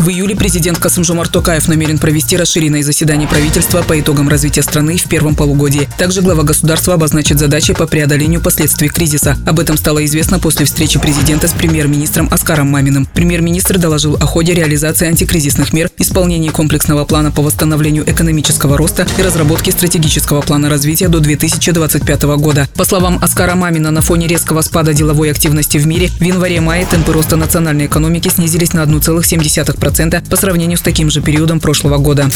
В июле президент Касымжомар Токаев намерен провести расширенное заседание правительства по итогам развития страны в первом полугодии. Также глава государства обозначит задачи по преодолению последствий кризиса. Об этом стало известно после встречи президента с премьер-министром Оскаром Маминым. Премьер-министр доложил о ходе реализации антикризисных мер, исполнении комплексного плана по восстановлению экономического роста и разработке стратегического плана развития до 2025 года. По словам Оскара Мамина, на фоне резкого спада деловой активности в мире в январе-мае темпы роста национальной экономики снизились на 1,7% 2,2% по сравнению с таким же периодом прошлого года.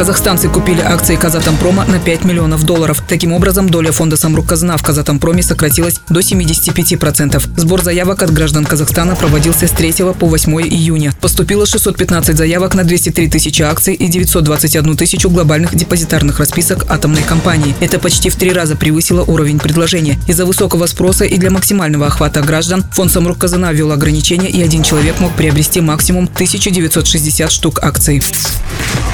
Казахстанцы купили акции Казатомпрома на 5 миллионов долларов. Таким образом, доля фонда Самрук Казна в Казатомпроме сократилась до 75%. Сбор заявок от граждан Казахстана проводился с 3 по 8 июня. Поступило 615 заявок на 203 тысячи акций и 921 тысячу глобальных депозитарных расписок атомной компании. Это почти в три раза превысило уровень предложения. Из-за высокого спроса и для максимального охвата граждан фонд Самрук Казана ввел ограничения, и один человек мог приобрести максимум 1960 штук акций.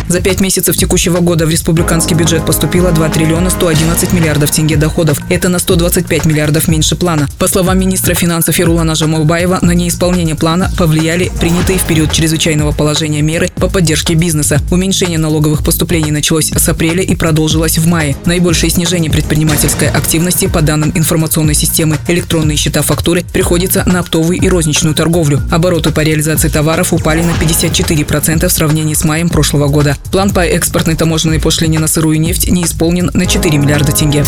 За пять месяцев текущего года в республиканский бюджет поступило 2 триллиона 111 миллиардов тенге доходов. Это на 125 миллиардов меньше плана. По словам министра финансов Ирулана Жамалбаева, на неисполнение плана повлияли принятые в период чрезвычайного положения меры по поддержке бизнеса. Уменьшение налоговых поступлений началось с апреля и продолжилось в мае. Наибольшее снижение предпринимательской активности по данным информационной системы электронные счета фактуры приходится на оптовую и розничную торговлю. Обороты по реализации товаров упали на 54% в сравнении с маем прошлого года. План по экспортной таможенной пошлине на сырую нефть не исполнен на 4 миллиарда тенге.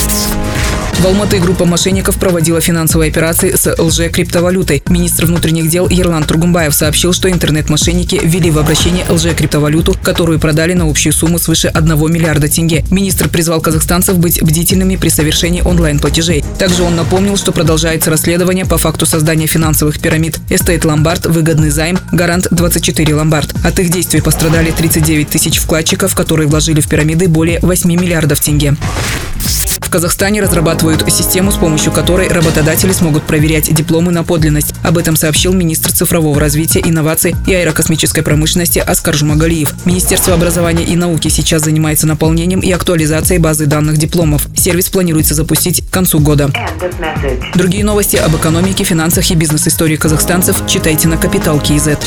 В Алматы группа мошенников проводила финансовые операции с лже-криптовалютой. Министр внутренних дел Ерлан Тургумбаев сообщил, что интернет-мошенники ввели в обращение лже-криптовалюту, которую продали на общую сумму свыше 1 миллиарда тенге. Министр призвал казахстанцев быть бдительными при совершении онлайн-платежей. Также он напомнил, что продолжается расследование по факту создания финансовых пирамид Estate Ломбард, выгодный займ, Гарант 24 Ломбард. От их действий пострадали 39 тысяч вкладчиков, которые вложили в пирамиды более 8 миллиардов тенге. В Казахстане разрабатывают систему, с помощью которой работодатели смогут проверять дипломы на подлинность. Об этом сообщил министр цифрового развития, инноваций и аэрокосмической промышленности Аскар Жумагалиев. Министерство образования и науки сейчас занимается наполнением и актуализацией базы данных дипломов. Сервис планируется запустить к концу года. Другие новости об экономике, финансах и бизнес-истории казахстанцев читайте на Капитал Киезет.